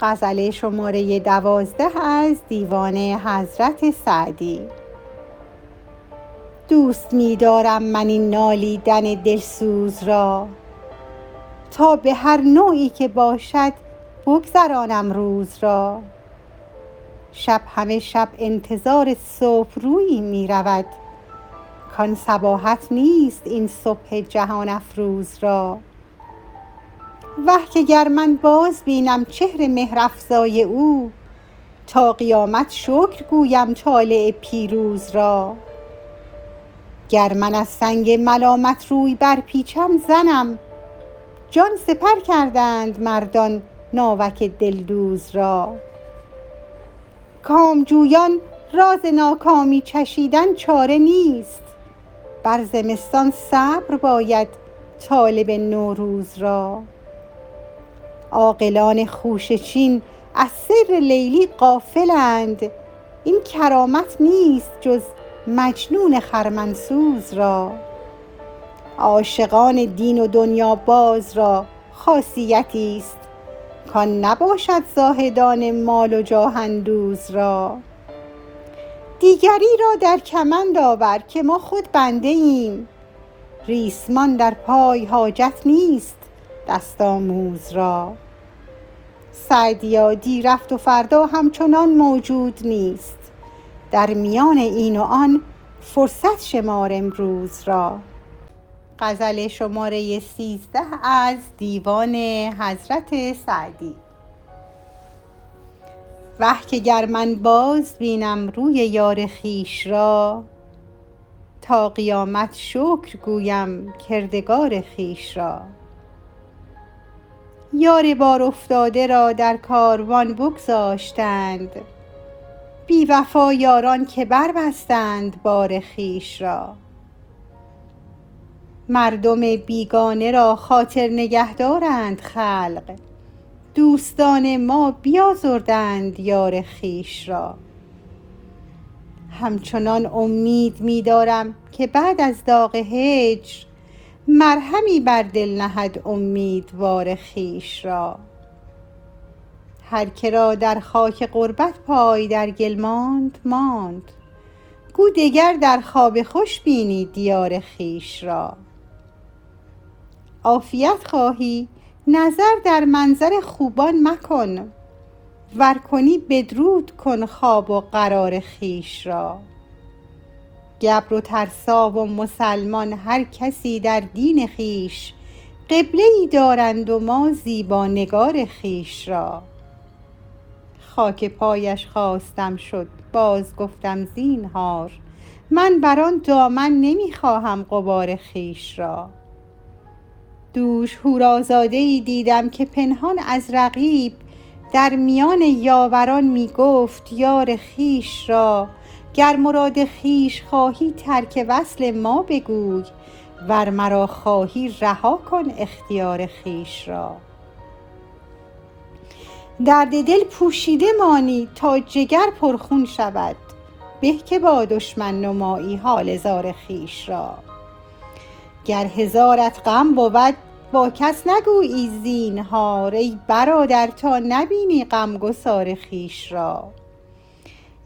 غزل شماره دوازده از دیوان حضرت سعدی. دوست می دارم من این نالیدن دلسوز را. تا به هر نوعی که باشد بگذرانم روز را. شب همه شب انتظار صبح رویی می رود کآن صباحت نیست این صبح جهان افروز را. وه که گر من باز بینم چهر مهر افزای او تا قیامت شکر گویم طالع پیروز را. گر من از سنگ ملامت روی برپیچم زنم جان سپر کردند مردان ناوک دلدوز را. کامجویان راز ناکامی چشیدن چاره نیست بر زمستان صبر باید طالب نوروز را. عاقلان خوشه چین از سر لیلی غافلند. این کرامت نیست جز مجنون خرمنسوز را. عاشقان دین و دنیا باز را خاصیتی است کآن نباشد زاهدان مال و جاه اندوز را. دیگری را در کمند آور که ما خود بنده ایم. ریسمان در پای حاجت نیست. دست آموز را. سعدیا دی رفت و فردا همچنان موجود نیست. در میان این و آن فرصت شمار امروز را. وه که گر من باز بینم روی یار خویش را تا قیامت شکر گویم کردگار خویش را. یار بارافتاده را در کاروان بگذاشتند. بی وفا یاران که بربستند بار خویش را. مردم بیگانه را خاطر نگهدارند خلق. دوستان ما بیازردند یار خویش را. همچنان امید می دارم که بعد از داغ هجر مرهمی بر دل نهد امیدوار خویش را. هر که را در خاک غربت پای در گل ماند ماند. گو دگر در خواب خوش بینی دیار خویش را. عافیت خواهی نظر در منظر خوبان مکن. ور کنی بدرود کن خواب و قرار خویش را. گبر و ترسا و مسلمان هر کسی در دین خویش قبله ای دارند و ما زیبانگار خویش را. خاک پایش خواستم شد باز گفتم زینهار. من بر آن دامن نمی خواهم غبار خویش را. دوش حورازاده ای دیدم که پنهان از رقیب در میان یاوران می گفت یار خویش را. گر مراد خویش خواهی ترک وصل ما بگوی ور مرا خواهی رها کن اختیار خویش را. درد دل پوشیده مانی تا جگر پرخون شود به که با دشمن نمایی حال زار خویش را. گر هزارت غم بود با کس نگویی زینهار ای برادر تا نبینی غمگسار خویش را.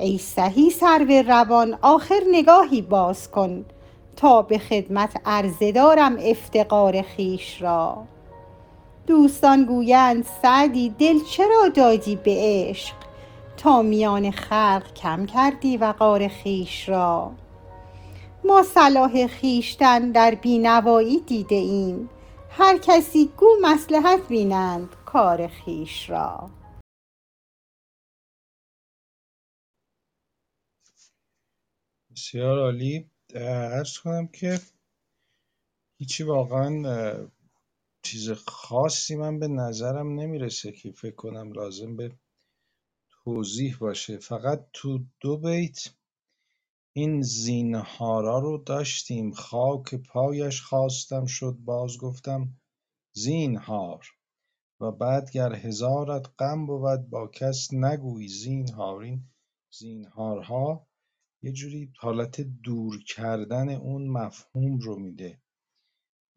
ای سهی سرو روان آخر نگاهی باز کن. تا به خدمت عرضه دارم افتقار خویش را. دوستان گویند سعدی دل چرا دادی به عشق؟ تا میان خلق کم کردی وقار خویش را. ما صلاح خویشتن در بی نوایی دیده ایم. هر کسی گو مصلحت بینند کار خویش را. بسیار عالی. عرض کنم که هیچی واقعا چیز خاصی من به نظرم نمی‌رسه که فکر کنم لازم به توضیح باشه. فقط تو دو بیت این زینهارا رو داشتیم. خاک پایش خواستم شد باز گفتم زینهار. و بعد گر هزارت غم بود با کس نگویی زینهار. این زینهارها یه جوری حالت دور کردن اون مفهوم رو میده.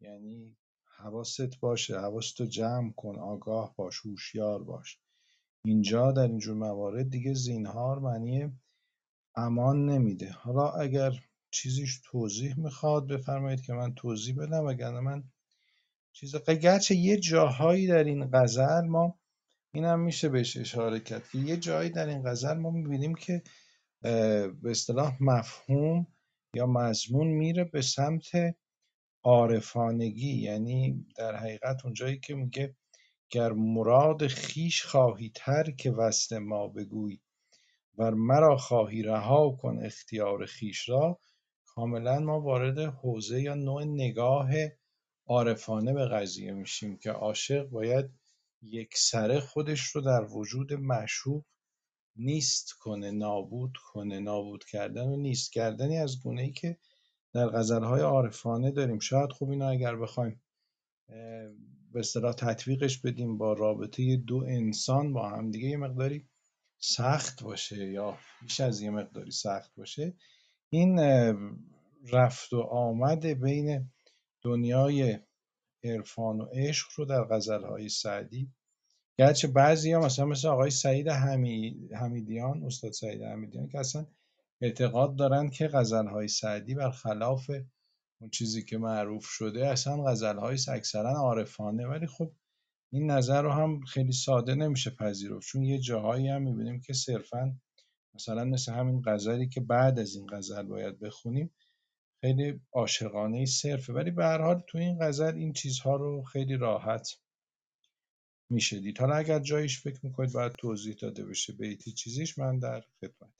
یعنی حواست باشه حواستو جمع کن آگاه باش هوشیار باش. اینجا در اینجور موارد دیگه زینهار معنی امان نمیده. حالا اگر چیزیش توضیح می‌خواد بفرمایید که من توضیح بدم وگرنه من چیز گرچه یه جاهایی در این غزل ما اینم میشه بهش اشاره کرد که یه جایی در این غزل ما می‌بینیم که به اصطلاح مفهوم یا مضمون میره به سمت عارفانگی. یعنی در حقیقت اونجایی که میگه گر مراد خیش خواهی که وصل ما بگوی ور مرا خواهی رها کن اختیار خیش را کاملا ما وارد حوزه یا نوع نگاه عارفانه به قضیه میشیم که عاشق باید یک سره خودش رو در وجود معشوق نیست کنه نابود کنه. نابود کردن و نیست کردنی از گونه ای که در غزلهای عارفانه داریم. شاید خوب اینو اگر بخوایم به اصطلاح تطبیقش بدیم با رابطه دو انسان با همدیگه یه مقداری سخت باشه یا بیش از یه مقداری سخت باشه. این رفت و آمد بین دنیای عرفان و عشق رو در غزلهای سعدی گرچه بعضی ها مثلا مثل آقای سعید حمیدیان استاد سعید حمیدیان که اصلا اعتقاد دارند که غزلهای سعدی برخلاف اون چیزی که معروف شده اصلا غزلهای اکثرا عارفانه. ولی خب این نظر رو هم خیلی ساده نمیشه پذیرفت. چون یه جاهایی هم می‌بینیم که صرفا مثلا مثل همین غزلی که بعد از این غزل باید بخونیم خیلی عاشقانه صرفه. ولی به هر حال تو این غزل این چیزها رو خیلی راحت میشه دید حالا اگر جایش فکر می‌کنید باید توضیح داده بشه. بیتی چیزیش من در خدمت